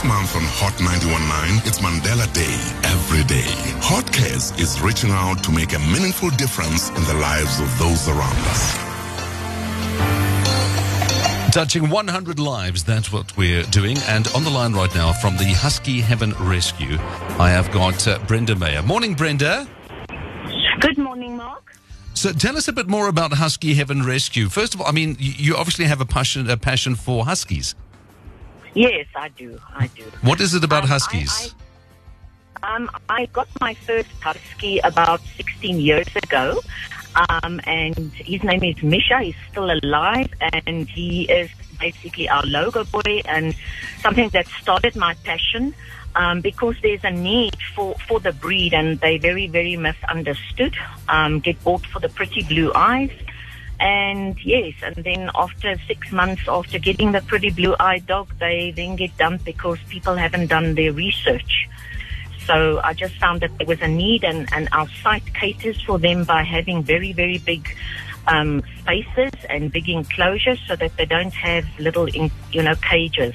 This month on Hot 91.9, it's Mandela Day every day. Hot Cares is reaching out to make a meaningful difference in the lives of those around us. Touching 100 lives, that's what we're doing. And on the line right now from the Husky Heaven Rescue, I have got uh, Brenda Mayer. Morning, Brenda. Good morning, Mark. So tell us a bit more about Husky Heaven Rescue. First of all, I mean, you you obviously have a passion, a passion for huskies. Yes, I do. I do. What is it about Um, huskies? I, I, um, I got my first husky about 16 years ago, um, and his name is Misha. He's still alive, and he is basically our logo boy and something that started my passion. Um, because there's a need for, for the breed, and they very, very misunderstood. Um, get bought for the pretty blue eyes, and yes, and then after six months after getting the pretty blue eyed dog, they then get dumped because people haven't done their research. So I just found that there was a need, and, and our site caters for them by having very, very big um, spaces and big enclosures so that they don't have little, in, you know, cages.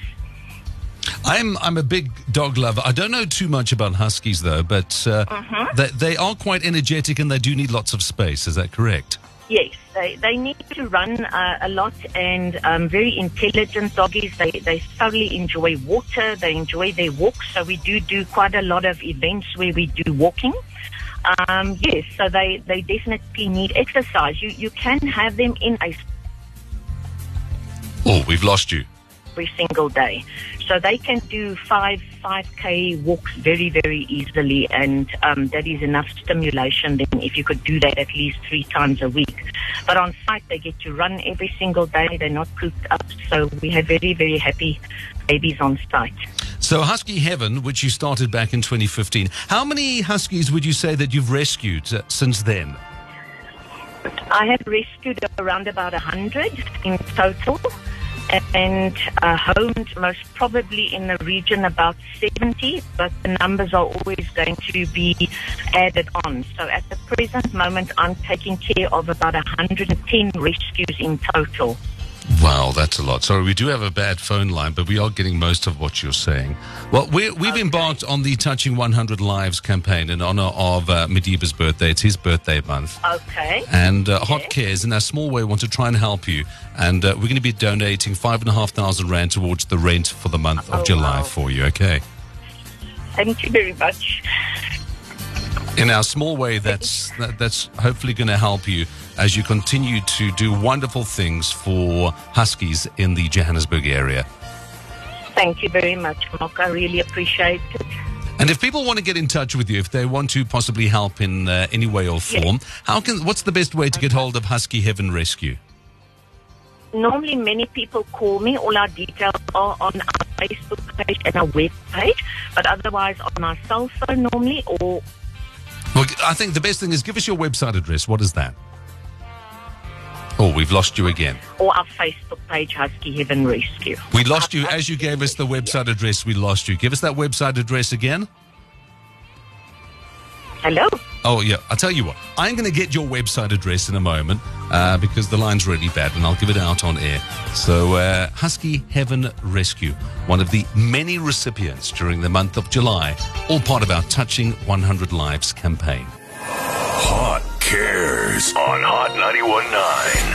I'm I'm a big dog lover. I don't know too much about huskies though, but uh, Mm-hmm. they, they are quite energetic and they do need lots of space. Is that correct? Yes, they, they need to run uh, a lot and um, very intelligent doggies. They, they thoroughly enjoy water. They enjoy their walks. So we do do quite a lot of events where we do walking. Um, yes, so they, they definitely need exercise. You, you can have them in a Oh, we've lost you. every single day. So they can do five, 5K walks very, very easily. And um, that is enough stimulation then if you could do that at least three times a week. But on site, they get to run every single day. They're not cooped up. So we have very, very happy babies on site. So Husky Heaven, which you started back in 2015, how many huskies would you say that you've rescued uh, since then? I have rescued around about 100 in total and uh, homed most probably in the region about 70, but the numbers are always going to be added on. So at the present moment, I'm taking care of about 110 rescues in total. Wow, that's a lot. Sorry, we do have a bad phone line, but we are getting most of what you're saying. Well, we're, we've embarked on the Touching 100 Lives campaign in honor of uh, Madiba's birthday. It's his birthday month. Okay. And uh, Hot Cares, in our small way, want to try and help you. And uh, we're going to be donating five and a half thousand rand towards the rent for the month of Oh, July wow. for you. Okay. Thank you very much. In our small way, that's that, that's hopefully going to help you as you continue to do wonderful things for huskies in the Johannesburg area. Thank you very much, Mark. I really appreciate it. And if people want to get in touch with you, if they want to possibly help in uh, any way or form, how can? What's the best way to get hold of Husky Heaven Rescue? Normally, many people call me. All our details are on our Facebook page and our web page, but otherwise on our cell phone normally or Well, I think the best thing is give us your website address. What is that? Oh, we've lost you again. or our Facebook page, Husky Heaven Rescue. We lost you as you gave us the website address. We lost you. Give us that website address again. Hello. Oh yeah, I'll tell you what. I'm going to get your website address in a moment uh, because the line's really bad, and I'll give it out on air. So, uh, Husky Heaven Rescue, one of the many recipients during the month of July, all part of our Touching 100 Lives campaign. Hot Cares on Hot 91.9.